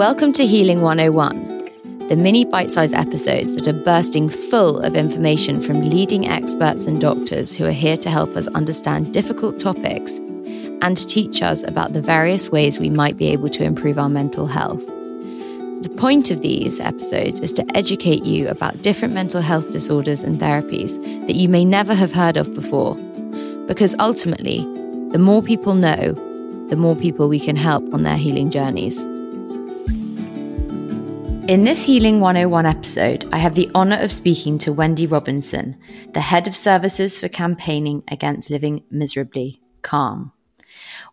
Welcome to Healing 101, the mini bite sized episodes that are bursting full of information from leading experts and doctors who are here to help us understand difficult topics and teach us about the various ways we might be able to improve our mental health. The point of these episodes is to educate you about different mental health disorders and therapies that you may never have heard of before. Because ultimately, the more people know, the more people we can help on their healing journeys. In this Healing 101 episode, I have the honour of speaking to Wendy Robinson, the head of services for campaigning against living miserably, CALM.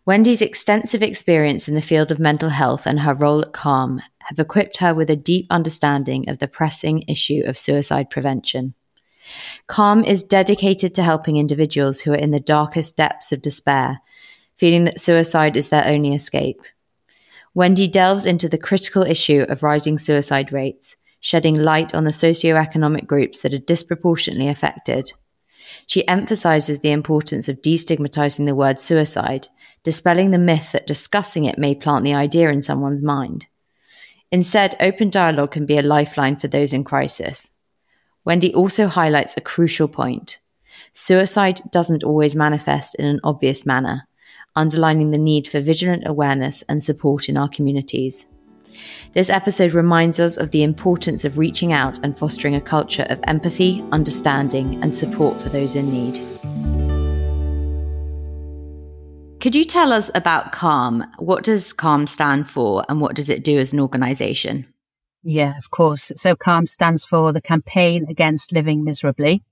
Wendy's extensive experience in the field of mental health and her role at CALM have equipped her with a deep understanding of the pressing issue of suicide prevention. CALM is dedicated to helping individuals who are in the darkest depths of despair, feeling that suicide is their only escape. Wendy delves into the critical issue of rising suicide rates, shedding light on the socioeconomic groups that are disproportionately affected. She emphasizes the importance of destigmatizing the word suicide, dispelling the myth that discussing it may plant the idea in someone's mind. Instead, open dialogue can be a lifeline for those in crisis. Wendy also highlights a crucial point. Suicide doesn't always manifest in an obvious manner underlining the need for vigilant awareness and support in our communities. This episode reminds us of the importance of reaching out and fostering a culture of empathy, understanding, and support for those in need. Could you tell us about CALM? What does CALM stand for and what does it do as an organization? Yeah, of course. So CALM stands for the Campaign Against Living Miserably.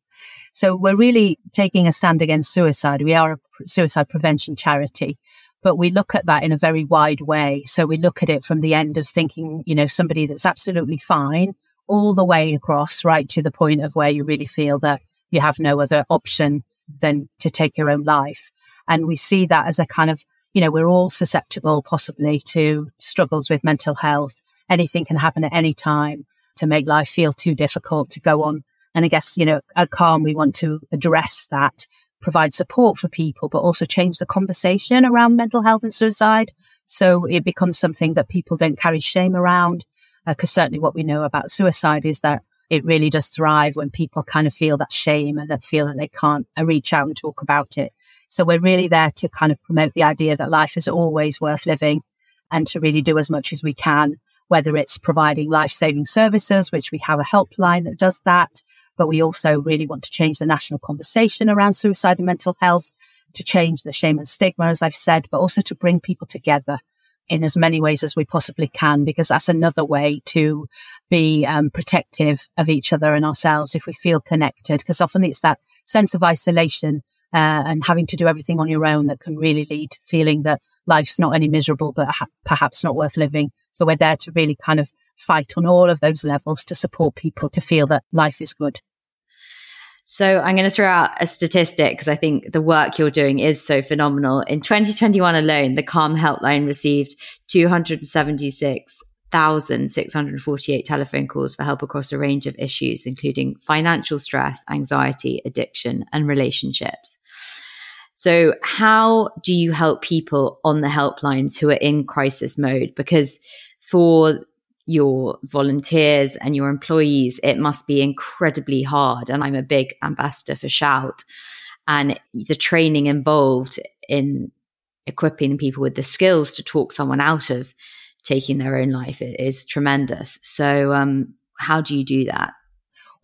So we're really taking a stand against suicide. We are a suicide prevention charity, but we look at that in a very wide way. So we look at it from the end of thinking, you know, somebody that's absolutely fine all the way across, right to the point of where you really feel that you have no other option than to take your own life. And we see that as a kind of, you know, we're all susceptible possibly to struggles with mental health. Anything can happen at any time to make life feel too difficult to go on and I guess, you know, at Calm, we want to address that, provide support for people, but also change the conversation around mental health and suicide. So it becomes something that people don't carry shame around. Because uh, certainly what we know about suicide is that it really does thrive when people kind of feel that shame and that feel that they can't uh, reach out and talk about it. So we're really there to kind of promote the idea that life is always worth living and to really do as much as we can, whether it's providing life saving services, which we have a helpline that does that, but we also really want to change the national conversation around suicide and mental health, to change the shame and stigma, as I've said, but also to bring people together in as many ways as we possibly can, because that's another way to be um, protective of each other and ourselves if we feel connected. Because often it's that sense of isolation uh, and having to do everything on your own that can really lead to feeling that life's not only miserable, but ha- perhaps not worth living. So we're there to really kind of fight on all of those levels to support people to feel that life is good. So I'm going to throw out a statistic because I think the work you're doing is so phenomenal. In 2021 alone, the Calm Helpline received 276,648 telephone calls for help across a range of issues, including financial stress, anxiety, addiction, and relationships. So, how do you help people on the helplines who are in crisis mode? Because for your volunteers and your employees, it must be incredibly hard. And I'm a big ambassador for Shout. And the training involved in equipping people with the skills to talk someone out of taking their own life is tremendous. So, um, how do you do that?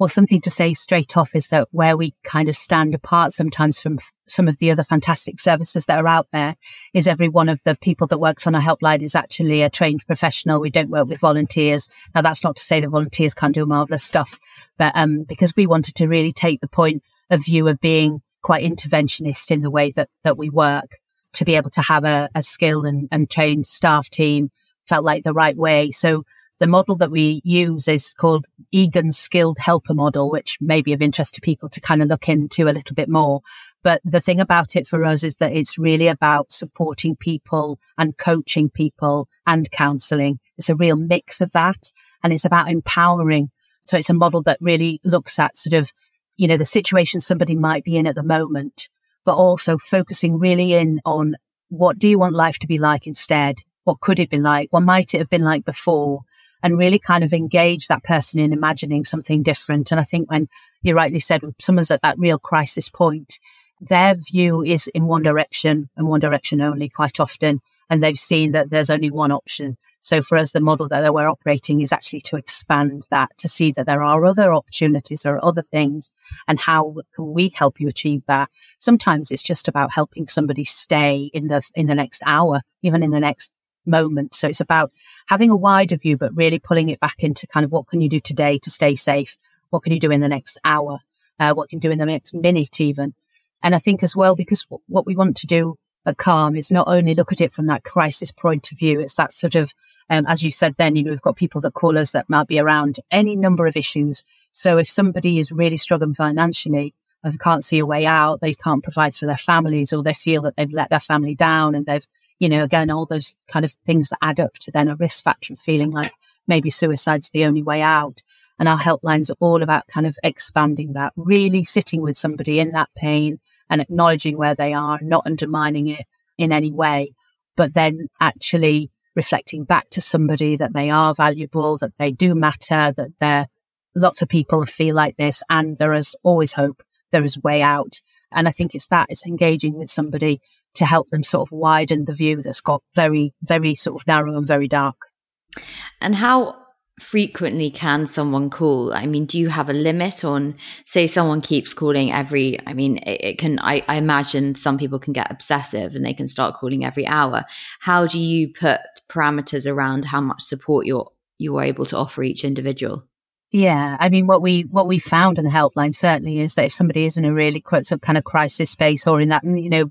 Well, something to say straight off is that where we kind of stand apart sometimes from some of the other fantastic services that are out there is every one of the people that works on a helpline is actually a trained professional. We don't work with volunteers. Now, that's not to say that volunteers can't do marvelous stuff, but um, because we wanted to really take the point of view of being quite interventionist in the way that, that we work to be able to have a, a skilled and, and trained staff team felt like the right way. So the model that we use is called Egan's skilled helper model, which may be of interest to people to kind of look into a little bit more. But the thing about it for us is that it's really about supporting people and coaching people and counseling. It's a real mix of that. And it's about empowering. So it's a model that really looks at sort of, you know, the situation somebody might be in at the moment, but also focusing really in on what do you want life to be like instead? what could it be like? What might it have been like before? And really kind of engage that person in imagining something different. And I think when you rightly said someone's at that real crisis point, their view is in one direction and one direction only quite often. And they've seen that there's only one option. So for us, the model that we're operating is actually to expand that, to see that there are other opportunities, are other things, and how can we help you achieve that? Sometimes it's just about helping somebody stay in the, in the next hour, even in the next moment. So it's about having a wider view, but really pulling it back into kind of what can you do today to stay safe? What can you do in the next hour? Uh, what can you do in the next minute even? And I think as well, because w- what we want to do at Calm is not only look at it from that crisis point of view, it's that sort of, um, as you said then, you know, we've got people that call us that might be around any number of issues. So if somebody is really struggling financially, they can't see a way out, they can't provide for their families, or they feel that they've let their family down and they've, you know, again, all those kind of things that add up to then a risk factor of feeling like maybe suicide's the only way out. And our helplines are all about kind of expanding that, really sitting with somebody in that pain, and acknowledging where they are, not undermining it in any way, but then actually reflecting back to somebody that they are valuable, that they do matter, that there lots of people feel like this and there is always hope. There is way out. And I think it's that it's engaging with somebody to help them sort of widen the view that's got very, very sort of narrow and very dark. And how frequently can someone call? I mean, do you have a limit on, say, someone keeps calling every, I mean, it, it can, I, I, imagine some people can get obsessive and they can start calling every hour. How do you put parameters around how much support you're, you're able to offer each individual? Yeah, I mean, what we what we found in the helpline certainly is that if somebody is in a really some kind of crisis space or in that, you know,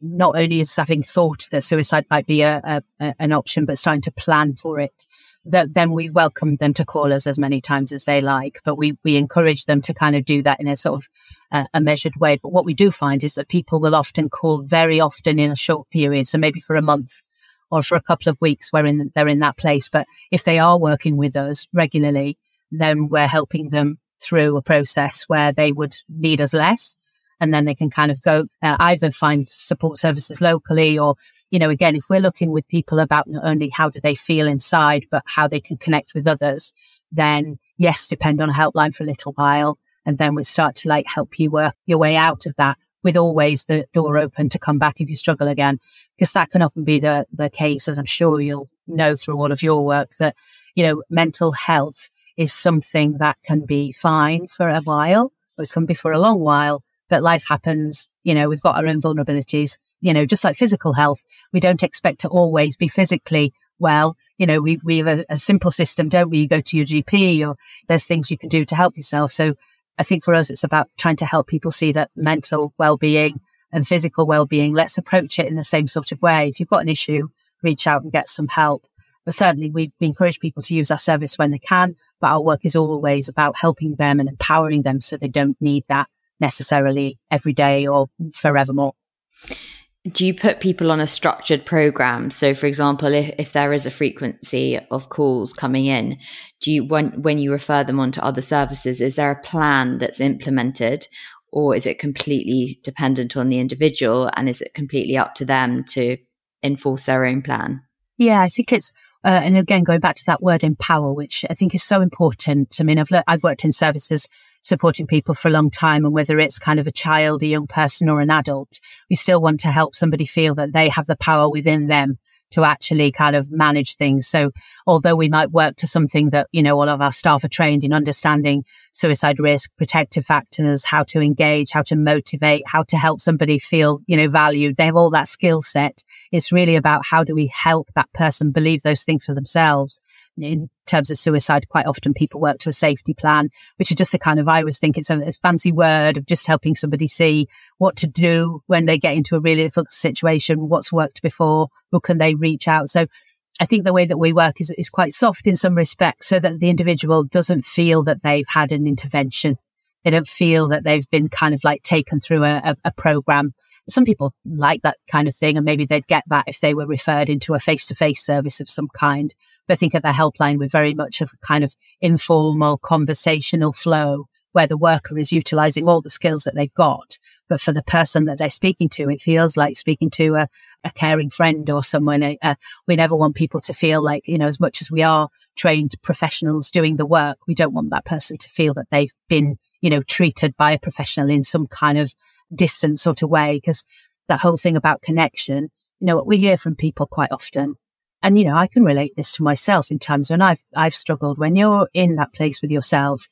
not only is having thought that suicide might be a, a an option, but starting to plan for it, that then we welcome them to call us as many times as they like, but we, we encourage them to kind of do that in a sort of uh, a measured way. But what we do find is that people will often call very often in a short period. So maybe for a month or for a couple of weeks where in, they're in that place. But if they are working with us regularly, then we're helping them through a process where they would need us less. And then they can kind of go uh, either find support services locally or you know, again, if we're looking with people about not only how do they feel inside, but how they can connect with others, then yes, depend on a helpline for a little while. And then we start to like help you work your way out of that with always the door open to come back if you struggle again. Because that can often be the, the case, as I'm sure you'll know through all of your work that, you know, mental health is something that can be fine for a while, or it can be for a long while, but life happens. You know, we've got our own vulnerabilities you know, just like physical health, we don't expect to always be physically well. You know, we, we have a, a simple system, don't we? You go to your GP or there's things you can do to help yourself. So I think for us, it's about trying to help people see that mental well-being and physical well-being, let's approach it in the same sort of way. If you've got an issue, reach out and get some help. But certainly we, we encourage people to use our service when they can, but our work is always about helping them and empowering them so they don't need that necessarily every day or forevermore. Do you put people on a structured program? So for example if, if there is a frequency of calls coming in do you when when you refer them on to other services is there a plan that's implemented or is it completely dependent on the individual and is it completely up to them to enforce their own plan? Yeah i think it's uh, and again going back to that word empower which i think is so important. I mean i've le- i've worked in services supporting people for a long time. And whether it's kind of a child, a young person or an adult, we still want to help somebody feel that they have the power within them to actually kind of manage things. So although we might work to something that, you know, all of our staff are trained in understanding suicide risk, protective factors, how to engage, how to motivate, how to help somebody feel, you know, valued. They have all that skill set. It's really about how do we help that person believe those things for themselves in terms of suicide, quite often people work to a safety plan, which is just a kind of, I always think it's a, a, fancy word of just helping somebody see what to do when they get into a really difficult situation, what's worked before, who can they reach out. So I think the way that we work is, is quite soft in some respects so that the individual doesn't feel that they've had an intervention. They don't feel that they've been kind of like taken through a, a, a program. Some people like that kind of thing, and maybe they'd get that if they were referred into a face to face service of some kind. But I think at the helpline, we're very much of a kind of informal conversational flow where the worker is utilizing all the skills that they've got, But for the person that they're speaking to, it feels like speaking to a, a caring friend or someone. Uh, we never want people to feel like, you know, as much as we are trained professionals doing the work, we don't want that person to feel that they've been, you know, treated by a professional in some kind of distant sort of way. Because that whole thing about connection, you know, what we hear from people quite often and, you know, I can relate this to myself in times when I've, I've struggled. When you're in that place with yourself,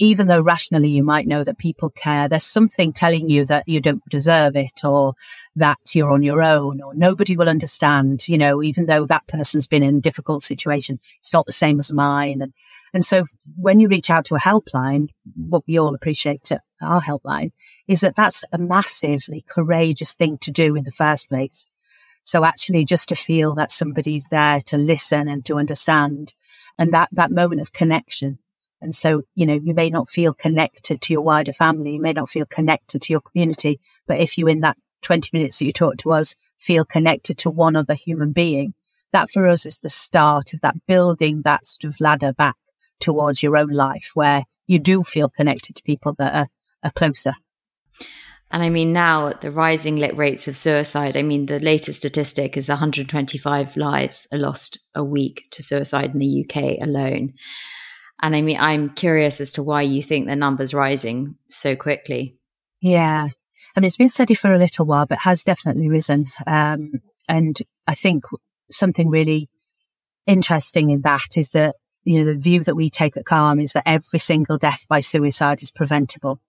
even though rationally you might know that people care, there's something telling you that you don't deserve it or that you're on your own or nobody will understand, you know, even though that person's been in a difficult situation, it's not the same as mine. And, and so when you reach out to a helpline, what we all appreciate at our helpline is that that's a massively courageous thing to do in the first place. So actually just to feel that somebody's there to listen and to understand and that, that moment of connection. And so, you know, you may not feel connected to your wider family. You may not feel connected to your community, but if you in that 20 minutes that you talk to us feel connected to one other human being, that for us is the start of that building that sort of ladder back towards your own life where you do feel connected to people that are, are closer. And I mean, now at the rising rates of suicide, I mean, the latest statistic is 125 lives are lost a week to suicide in the UK alone. And I mean, I'm curious as to why you think the number's rising so quickly. Yeah. I mean, it's been steady for a little while, but has definitely risen. Um, and I think something really interesting in that is that, you know, the view that we take at Calm is that every single death by suicide is preventable.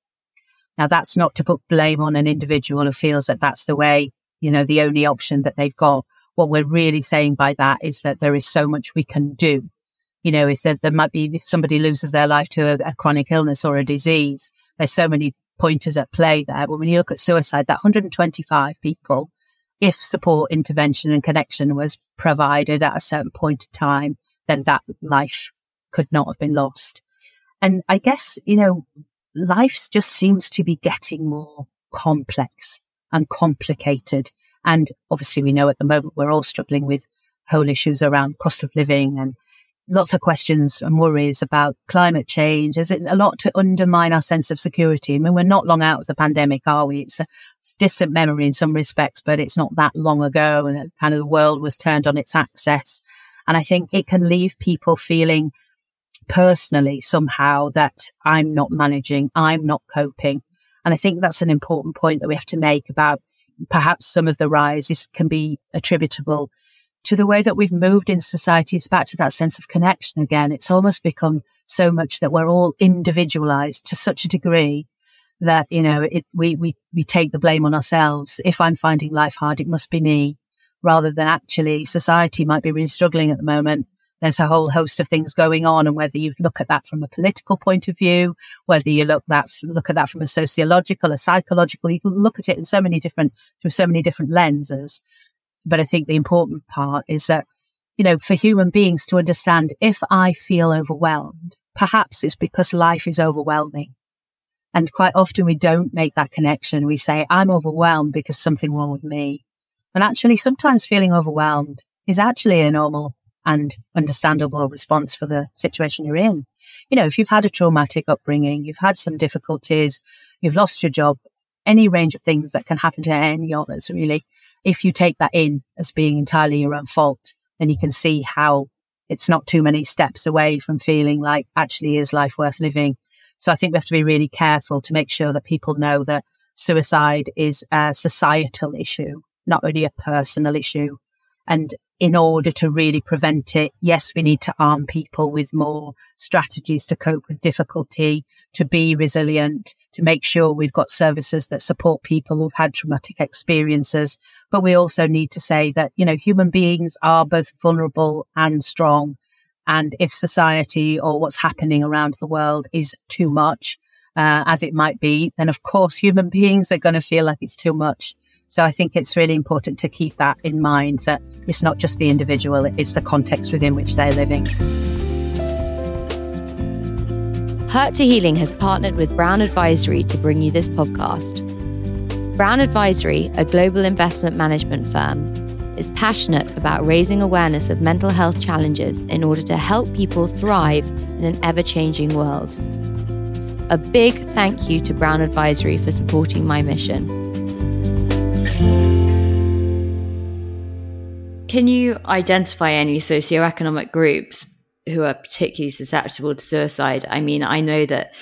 Now, that's not to put blame on an individual who feels that that's the way, you know, the only option that they've got. What we're really saying by that is that there is so much we can do. You know, if there, there might be, if somebody loses their life to a, a chronic illness or a disease, there's so many pointers at play there. But when you look at suicide, that 125 people, if support, intervention and connection was provided at a certain point in time, then that life could not have been lost. And I guess, you know, life just seems to be getting more complex and complicated. And obviously, we know at the moment we're all struggling with whole issues around cost of living and lots of questions and worries about climate change. Is it a lot to undermine our sense of security? I mean, we're not long out of the pandemic, are we? It's a, distant memory in some respects, but it's not that long ago. And kind of the world was turned on its axis. And I think it can leave people feeling personally somehow that I'm not managing, I'm not coping. And I think that's an important point that we have to make about perhaps some of the rises can be attributable to the way that we've moved in society. It's back to that sense of connection again. It's almost become so much that we're all individualized to such a degree that, you know, it, we, we, we take the blame on ourselves. If I'm finding life hard, it must be me rather than actually society might be really struggling at the moment there's a whole host of things going on. And whether you look at that from a political point of view, whether you look that, look at that from a sociological, a psychological, you can look at it in so many different, through so many different lenses. But I think the important part is that, you know, for human beings to understand if I feel overwhelmed, perhaps it's because life is overwhelming. And quite often we don't make that connection. We say, I'm overwhelmed because something wrong with me. And actually, sometimes feeling overwhelmed is actually a normal and understandable response for the situation you're in. You know, if you've had a traumatic upbringing, you've had some difficulties, you've lost your job, any range of things that can happen to any of us, really. If you take that in as being entirely your own fault, then you can see how it's not too many steps away from feeling like actually is life worth living. So I think we have to be really careful to make sure that people know that suicide is a societal issue, not only a personal issue. And in order to really prevent it, yes, we need to arm people with more strategies to cope with difficulty, to be resilient, to make sure we've got services that support people who've had traumatic experiences. But we also need to say that, you know, human beings are both vulnerable and strong. And if society or what's happening around the world is too much, uh, as it might be, then of course human beings are going to feel like it's too much. So I think it's really important to keep that in mind that it's not just the individual, it's the context within which they're living. Hurt to Healing has partnered with Brown Advisory to bring you this podcast. Brown Advisory, a global investment management firm, is passionate about raising awareness of mental health challenges in order to help people thrive in an ever changing world. A big thank you to Brown Advisory for supporting my mission. Can you identify any socioeconomic groups who are particularly susceptible to suicide? I mean, I know that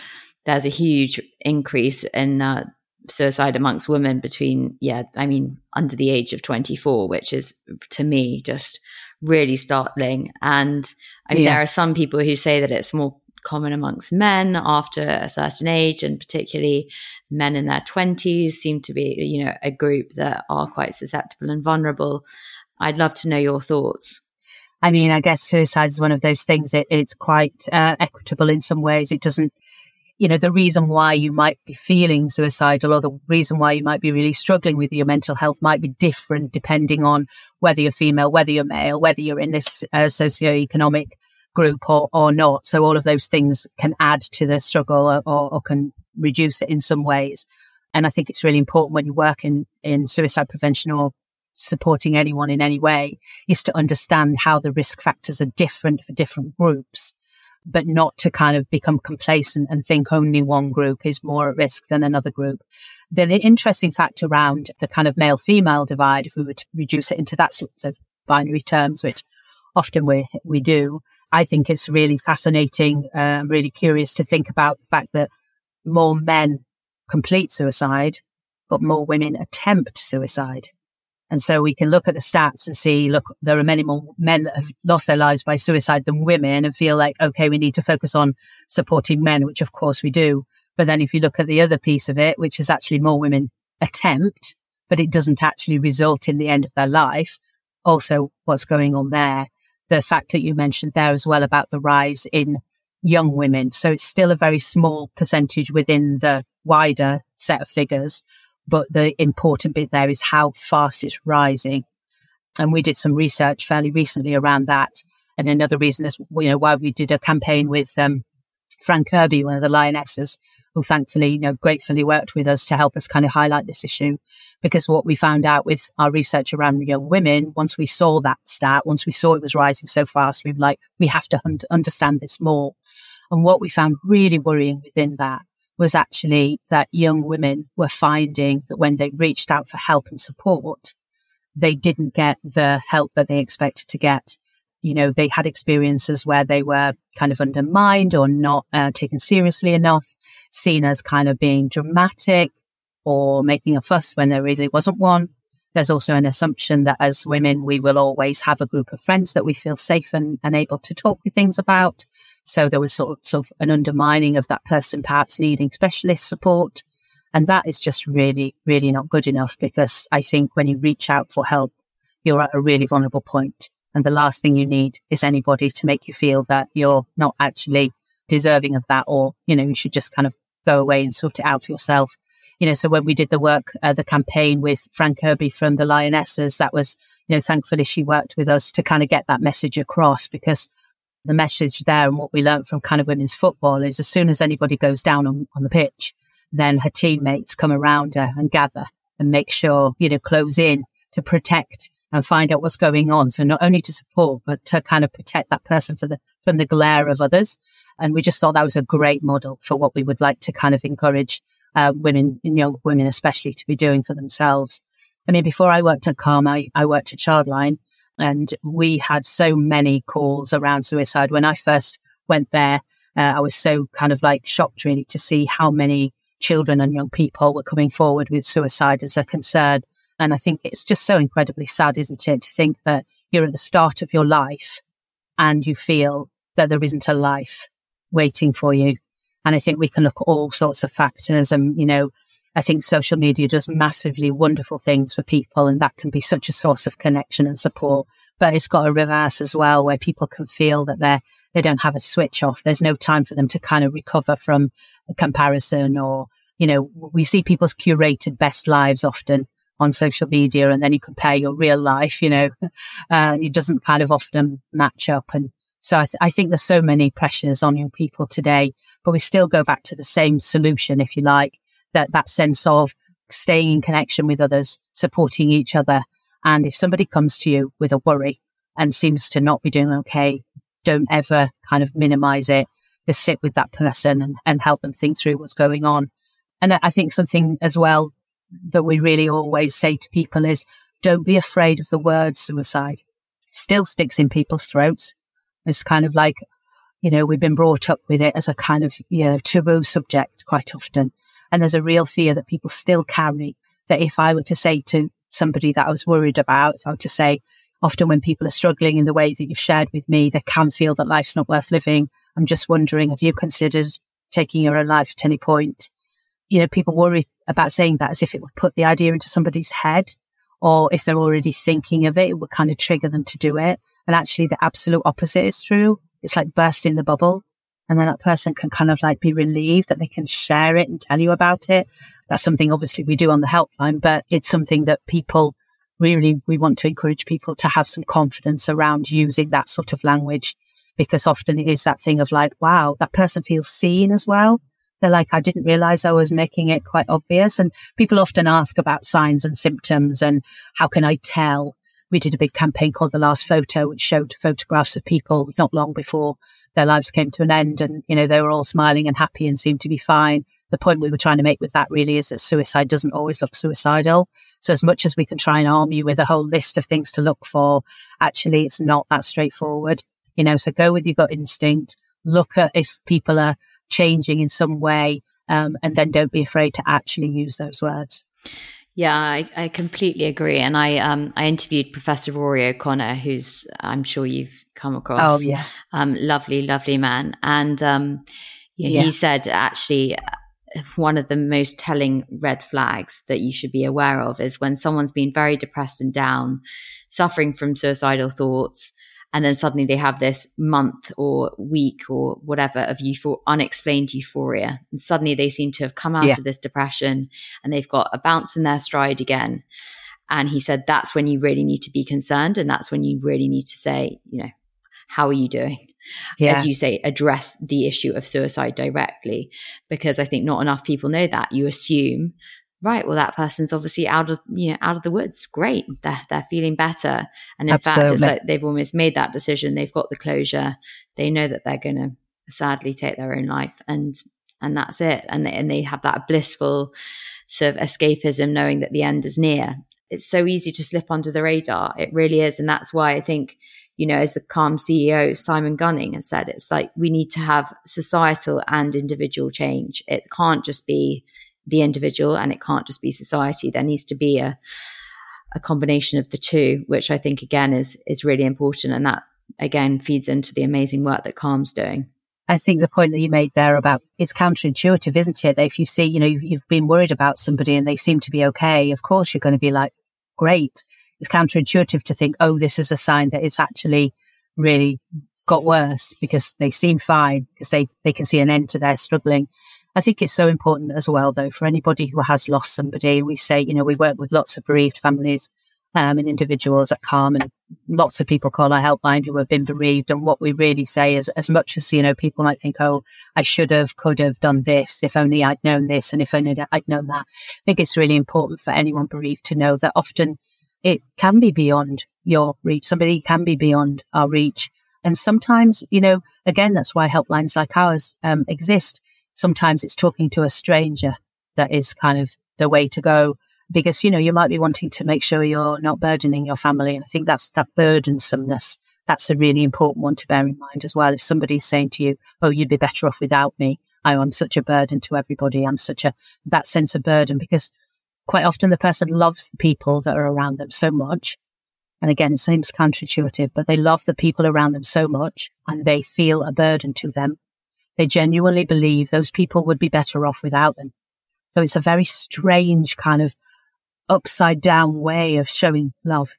there's a huge increase in uh, suicide amongst women between, yeah, I mean, under the age of 24, which is to me just really startling. And I mean, yeah. there are some people who say that it's more common amongst men after a certain age, and particularly men in their 20s seem to be, you know, a group that are quite susceptible and vulnerable. I'd love to know your thoughts. I mean, I guess suicide is one of those things. It, it's quite uh, equitable in some ways. It doesn't, you know, the reason why you might be feeling suicidal or the reason why you might be really struggling with your mental health might be different depending on whether you're female, whether you're male, whether you're in this uh, socioeconomic group or, or not. So all of those things can add to the struggle or, or, or can reduce it in some ways. And I think it's really important when you work in, in suicide prevention or supporting anyone in any way is to understand how the risk factors are different for different groups, but not to kind of become complacent and think only one group is more at risk than another group. The interesting fact around the kind of male female divide, if we were to reduce it into that sort of binary terms, which often we, we do, I think it's really fascinating, uh, really curious to think about the fact that more men complete suicide, but more women attempt suicide. And so we can look at the stats and see, look, there are many more men that have lost their lives by suicide than women and feel like, okay, we need to focus on supporting men, which of course we do. But then if you look at the other piece of it, which is actually more women attempt, but it doesn't actually result in the end of their life. Also, what's going on there? The fact that you mentioned there as well about the rise in young women. So it's still a very small percentage within the wider set of figures but the important bit there is how fast it's rising. And we did some research fairly recently around that. And another reason is, you know, why we did a campaign with um, Fran Kirby, one of the lionesses, who thankfully, you know, gratefully worked with us to help us kind of highlight this issue. Because what we found out with our research around young women, once we saw that stat, once we saw it was rising so fast, we were like, we have to un- understand this more. And what we found really worrying within that was actually that young women were finding that when they reached out for help and support, they didn't get the help that they expected to get. You know, they had experiences where they were kind of undermined or not uh, taken seriously enough, seen as kind of being dramatic or making a fuss when there really wasn't one. There's also an assumption that as women, we will always have a group of friends that we feel safe and, and able to talk with things about. So there was sort of, sort of an undermining of that person perhaps needing specialist support. And that is just really, really not good enough because I think when you reach out for help, you're at a really vulnerable point. And the last thing you need is anybody to make you feel that you're not actually deserving of that or, you know, you should just kind of go away and sort it out for yourself. You know, so when we did the work, uh, the campaign with Fran Kirby from the Lionesses, that was, you know, thankfully she worked with us to kind of get that message across because the message there and what we learned from kind of women's football is as soon as anybody goes down on, on the pitch, then her teammates come around her and gather and make sure, you know, close in to protect and find out what's going on. So not only to support, but to kind of protect that person for the, from the glare of others. And we just thought that was a great model for what we would like to kind of encourage uh, women, young women especially, to be doing for themselves. I mean, before I worked at Calm, I, I worked at Childline and we had so many calls around suicide. When I first went there, uh, I was so kind of like shocked really to see how many children and young people were coming forward with suicide as a concern. And I think it's just so incredibly sad, isn't it, to think that you're at the start of your life and you feel that there isn't a life waiting for you. And I think we can look at all sorts of factors and, you know, I think social media does massively wonderful things for people, and that can be such a source of connection and support. But it's got a reverse as well, where people can feel that they're they don't have a switch off. There's no time for them to kind of recover from a comparison, or you know, we see people's curated best lives often on social media, and then you compare your real life. You know, uh, it doesn't kind of often match up, and so I, th- I, think there's so many pressures on young people today, but we still go back to the same solution, if you like, that, that sense of staying in connection with others, supporting each other. And if somebody comes to you with a worry and seems to not be doing okay, don't ever kind of minimize it. just sit with that person and, and help them think through what's going on. And I think something as well that we really always say to people is don't be afraid of the word suicide. Still sticks in people's throats. It's kind of like, you know, we've been brought up with it as a kind of, you know, taboo subject quite often. And there's a real fear that people still carry that if I were to say to somebody that I was worried about, if I were to say, often when people are struggling in the way that you've shared with me, they can feel that life's not worth living. I'm just wondering, have you considered taking your own life at any point? You know, people worry about saying that as if it would put the idea into somebody's head, or if they're already thinking of it, it would kind of trigger them to do it. And actually, the absolute opposite is true. It's like bursting the bubble. And then that person can kind of like be relieved that they can share it and tell you about it. That's something obviously we do on the helpline, but it's something that people really, we want to encourage people to have some confidence around using that sort of language because often it is that thing of like, wow, that person feels seen as well. They're like, I didn't realize I was making it quite obvious. And people often ask about signs and symptoms and how can I tell? We did a big campaign called The Last Photo, which showed photographs of people not long before their lives came to an end and, you know, they were all smiling and happy and seemed to be fine. The point we were trying to make with that really is that suicide doesn't always look suicidal. So as much as we can try and arm you with a whole list of things to look for, actually it's not that straightforward. You know, so go with your gut instinct, look at if people are changing in some way, um, and then don't be afraid to actually use those words. Yeah, I, I, completely agree. And I um I interviewed Professor Rory O'Connor, who's I'm sure you've come across. Oh yeah, um, lovely, lovely man. And um, you know, yeah. he said actually one of the most telling red flags that you should be aware of is when someone's been very depressed and down, suffering from suicidal thoughts, and then suddenly they have this month or week or whatever of euphor- unexplained euphoria. And suddenly they seem to have come out yeah. of this depression and they've got a bounce in their stride again. And he said that's when you really need to be concerned and that's when you really need to say you know how are you doing? Yeah. as you say address the issue of suicide directly. Because i think not enough people know that. You assume right well that person's obviously out of you know out of the woods. Great. They're, they're feeling better. And in Absolutely. fact it's like they've almost made that decision. They've got the closure. They know that they're going to sadly take their own life and and that's it. And they, and they have that blissful sort of escapism knowing that the end is near. It's so easy to slip under the radar. It really is. And that's why i think you know as the calm ceo simon gunning has said it's like we need to have societal and individual change. It can't just be the individual and it can't just be society. There needs to be a a combination of the two, which I think again is is really important, and that again feeds into the amazing work that Calm's doing. I think the point that you made there about it's counterintuitive, isn't it? That if you see, you know, you've, you've been worried about somebody and they seem to be okay, of course you're going to be like, great. It's counterintuitive to think, oh, this is a sign that it's actually really got worse because they seem fine because they, they can see an end to their struggling. I think it's so important as well, though, for anybody who has lost somebody. We say, you know, we work with lots of bereaved families um, and individuals at Calm, and lots of people call our helpline who have been bereaved. And what we really say is, as much as, you know, people might think, oh, I should have, could have done this, if only I'd known this, and if only I'd known that. I think it's really important for anyone bereaved to know that often it can be beyond your reach. Somebody can be beyond our reach. And sometimes, you know, again, that's why helplines like ours um, exist sometimes it's talking to a stranger that is kind of the way to go because you know you might be wanting to make sure you're not burdening your family. And i think that's that burdensomeness. That's a really important one to bear in mind as well. If somebody's saying to you oh you'd be better off without me. I'm such a burden to everybody. I'm such a that sense of burden because quite often the person loves the people that are around them so much. And again it seems counterintuitive but they love the people around them so much and they feel a burden to them they genuinely believe those people would be better off without them. So it's a very strange kind of upside down way of showing love.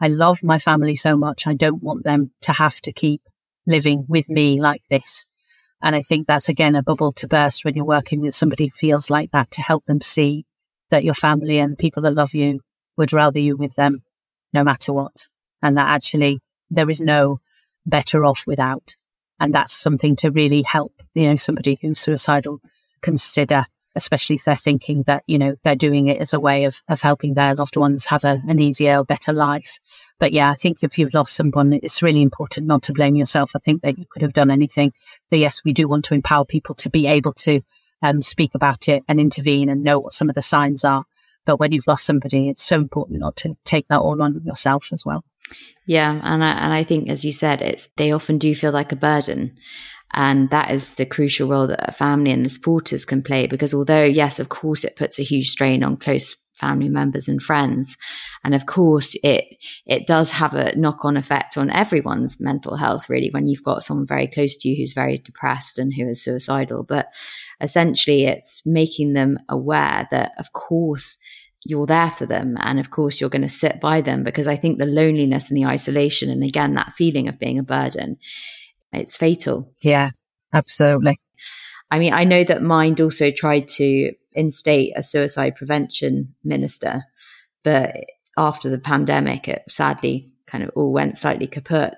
I love my family so much. I don't want them to have to keep living with me like this. And I think that's again a bubble to burst when you're working with somebody who feels like that to help them see that your family and the people that love you would rather you with them no matter what. And that actually there is no better off without. And that's something to really help, you know, somebody who's suicidal consider especially if they're thinking that, you know, they're doing it as a way of, of helping their loved ones have a, an easier, better life. But yeah, I think if you've lost someone, it's really important not to blame yourself. I think that you could have done anything. So yes, we do want to empower people to be able to um, speak about it and intervene and know what some of the signs are. But when you've lost somebody, it's so important not to take that all on yourself as well. Yeah, and I, and I think, as you said, it's they often do feel like a burden, and that is the crucial role that a family and the supporters can play. Because although, yes, of course, it puts a huge strain on close family members and friends, and of course, it it does have a knock on effect on everyone's mental health. Really, when you've got someone very close to you who's very depressed and who is suicidal, but essentially, it's making them aware that, of course you're there for them. And of course, you're going to sit by them because I think the loneliness and the isolation, and again, that feeling of being a burden, it's fatal. Yeah, absolutely. I mean, I know that Mind also tried to instate a suicide prevention minister, but after the pandemic, it sadly kind of all went slightly kaput.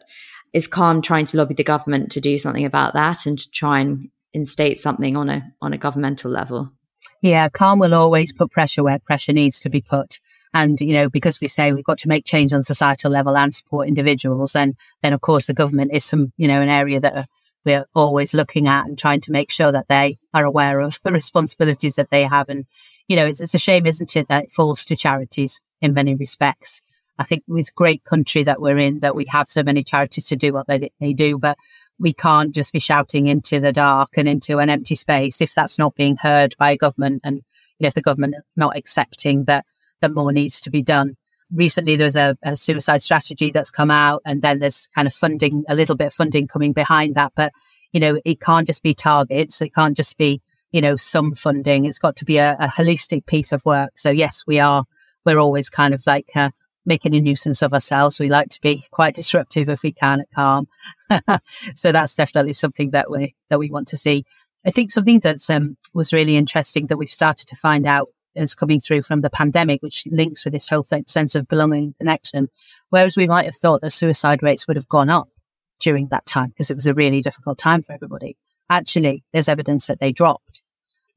Is Calm trying to lobby the government to do something about that and to try and instate something on a on a governmental level? Yeah, calm will always put pressure where pressure needs to be put. And, you know, because we say we've got to make change on societal level and support individuals, and then of course the government is some, you know, an area that uh, we're always looking at and trying to make sure that they are aware of the responsibilities that they have. And, you know, it's, it's a shame, isn't it, that it falls to charities in many respects. I think with great country that we're in, that we have so many charities to do what they, they do, but we can't just be shouting into the dark and into an empty space if that's not being heard by government and you know, if the government is not accepting that that more needs to be done. Recently, there's a, a suicide strategy that's come out, and then there's kind of funding, a little bit of funding coming behind that. But you know, it can't just be targets. It can't just be you know some funding. It's got to be a, a holistic piece of work. So yes, we are. We're always kind of like uh, making a nuisance of ourselves. We like to be quite disruptive if we can at Calm. so that's definitely something that we that we want to see. I think something that um, was really interesting that we've started to find out is coming through from the pandemic, which links with this whole sense of belonging and connection. Whereas we might have thought that suicide rates would have gone up during that time because it was a really difficult time for everybody. Actually, there's evidence that they dropped.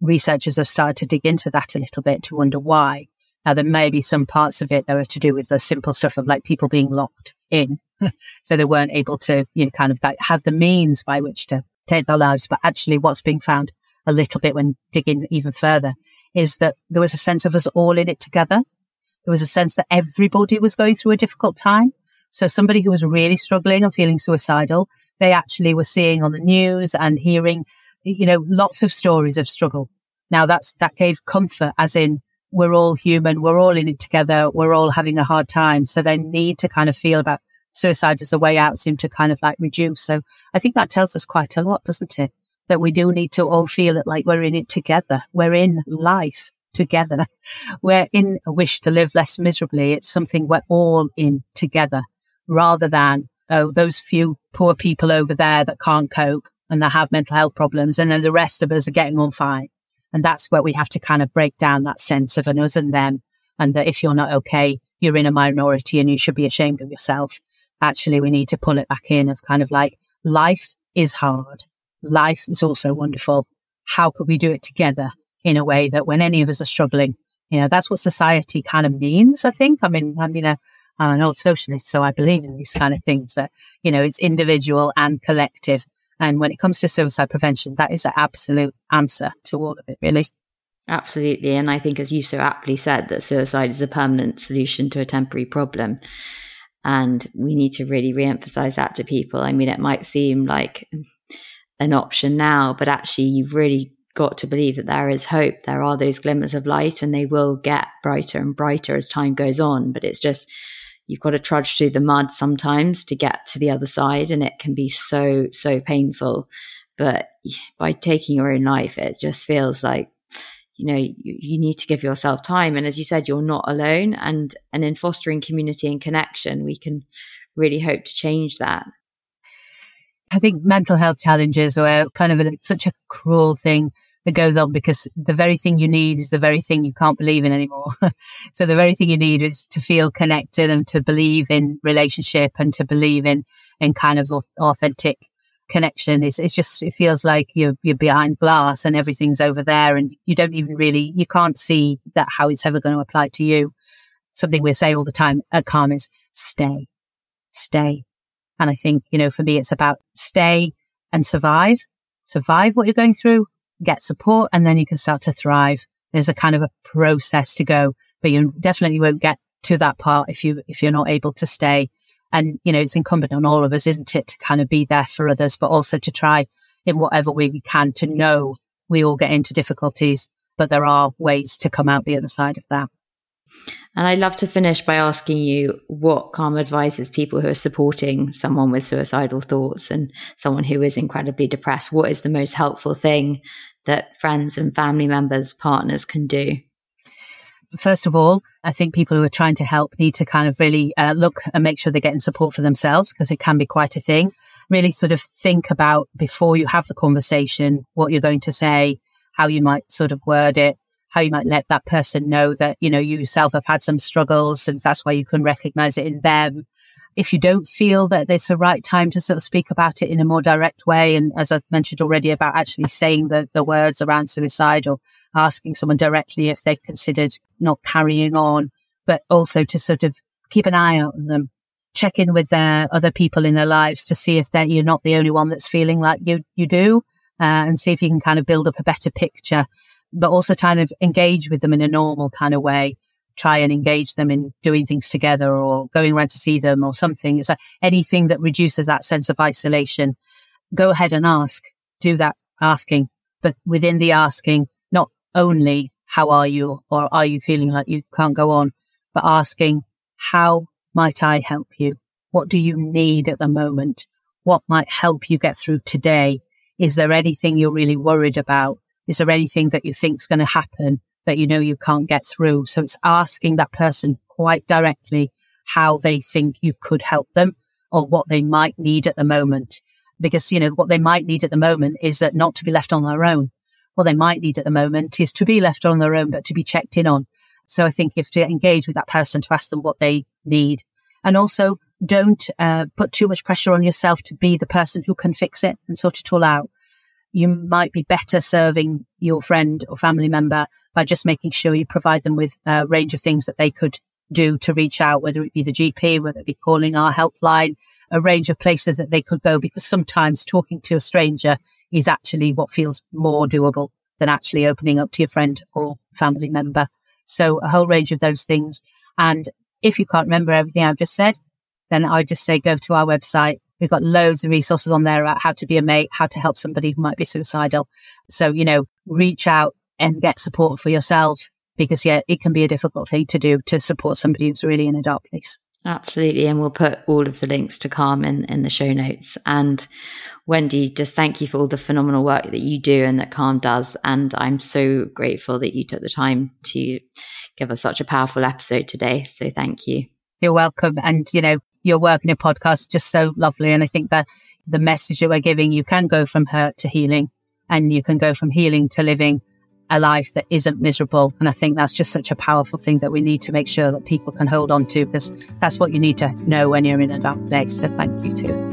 Researchers have started to dig into that a little bit to wonder why. Now, there may be some parts of it that are to do with the simple stuff of like people being locked in. so they weren't able to, you know, kind of like have the means by which to take their lives. But actually what's being found a little bit when digging even further is that there was a sense of us all in it together. There was a sense that everybody was going through a difficult time. So somebody who was really struggling and feeling suicidal, they actually were seeing on the news and hearing, you know, lots of stories of struggle. Now that's, that gave comfort as in we're all human. We're all in it together. We're all having a hard time. So they need to kind of feel about suicide as a way out seem to kind of like reduce. So I think that tells us quite a lot, doesn't it? That we do need to all feel it like we're in it together. We're in life together. We're in a wish to live less miserably. It's something we're all in together rather than, oh, those few poor people over there that can't cope and that have mental health problems. And then the rest of us are getting on fine. And that's where we have to kind of break down that sense of an us and them. And that if you're not okay, you're in a minority and you should be ashamed of yourself. Actually, we need to pull it back in of kind of like life is hard. Life is also wonderful. How could we do it together in a way that when any of us are struggling, you know, that's what society kind of means, I think. I mean, I mean, a, I'm an old socialist, so I believe in these kind of things that, you know, it's individual and collective. And when it comes to suicide prevention, that is an absolute answer to all of it, really. Absolutely. And I think, as you so aptly said, that suicide is a permanent solution to a temporary problem. And we need to really re emphasize that to people. I mean, it might seem like an option now, but actually, you've really got to believe that there is hope. There are those glimmers of light, and they will get brighter and brighter as time goes on. But it's just you've got to trudge through the mud sometimes to get to the other side and it can be so so painful but by taking your own life it just feels like you know you, you, need to give yourself time and as you said you're not alone and and in fostering community and connection we can really hope to change that i think mental health challenges are kind of a, such a cruel thing that goes on because the very thing you need is the very thing you can't believe in anymore. so the very thing you need is to feel connected and to believe in relationship and to believe in, in kind of authentic connection. It's, it's just, it feels like you're, you're behind glass and everything's over there and you don't even really, you can't see that how it's ever going to apply to you. Something we say all the time at Calm is stay, stay. And I think, you know, for me, it's about stay and survive, survive what you're going through, get support, and then you can start to thrive. There's a kind of a process to go, but you definitely won't get to that part if you, if you're not able to stay and, you know, it's incumbent on all of us, isn't it, to kind of be there for others, but also to try in whatever way we can to know we all get into difficulties, but there are ways to come out the other side of that. And I'd love to finish by asking you what Calm advises people who are supporting someone with suicidal thoughts and someone who is incredibly depressed. What is the most helpful thing that friends and family members, partners can do? first of all, I think people who are trying to help need to kind of really uh, look and make sure they're getting support for themselves because it can be quite a thing. Really sort of think about before you have the conversation, what you're going to say, how you might sort of word it, how you might let that person know that, you know, you yourself have had some struggles and that's why you can recognize it in them. If you don't feel that it's the right time to sort of speak about it in a more direct way, and as I've mentioned already about actually saying the, the words around suicide or asking someone directly if they've considered not carrying on, but also to sort of keep an eye out on them, check in with their other people in their lives to see if they're, you're not the only one that's feeling like you, you do, uh, and see if you can kind of build up a better picture, but also kind of engage with them in a normal kind of way. Try and engage them in doing things together or going around to see them or something. It's like anything that reduces that sense of isolation. Go ahead and ask. Do that asking, but within the asking, not only how are you or are you feeling like you can't go on, but asking how might I help you? What do you need at the moment? What might help you get through today? Is there anything you're really worried about? Is there anything that you think is going to happen that you know you can't get through? So it's asking that person quite directly how they think you could help them or what they might need at the moment. Because, you know, what they might need at the moment is that not to be left on their own what they might need at the moment is to be left on their own, but to be checked in on. So I think have to engage with that person to ask them what they need. And also don't uh, put too much pressure on yourself to be the person who can fix it and sort it all out. You might be better serving your friend or family member by just making sure you provide them with a range of things that they could do to reach out, whether it be the GP, whether it be calling our helpline, a range of places that they could go, because sometimes talking to a stranger is actually what feels more doable than actually opening up to your friend or family member. So a whole range of those things. And if you can't remember everything I've just said, then I just say go to our website. We've got loads of resources on there about how to be a mate, how to help somebody who might be suicidal. So, you know, reach out and get support for yourself because yeah, it can be a difficult thing to do to support somebody who's really in a dark place. Absolutely. And we'll put all of the links to Calm in, in the show notes. And Wendy, just thank you for all the phenomenal work that you do and that Calm does. And I'm so grateful that you took the time to give us such a powerful episode today. So thank you. You're welcome. And, you know, your work in your podcast is just so lovely. And I think that the message that we're giving, you can go from hurt to healing and you can go from healing to living a life that isn't miserable. And I think that's just such a powerful thing that we need to make sure that people can hold on to because that's what you need to know when you're in a dark place. So thank you too.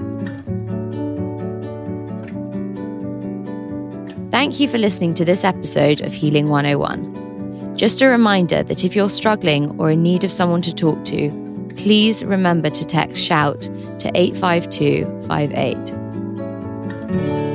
Thank you for listening to this episode of Healing 101. Just a reminder that if you're struggling or in need of someone to talk to, please remember to text SHOUT to 85258.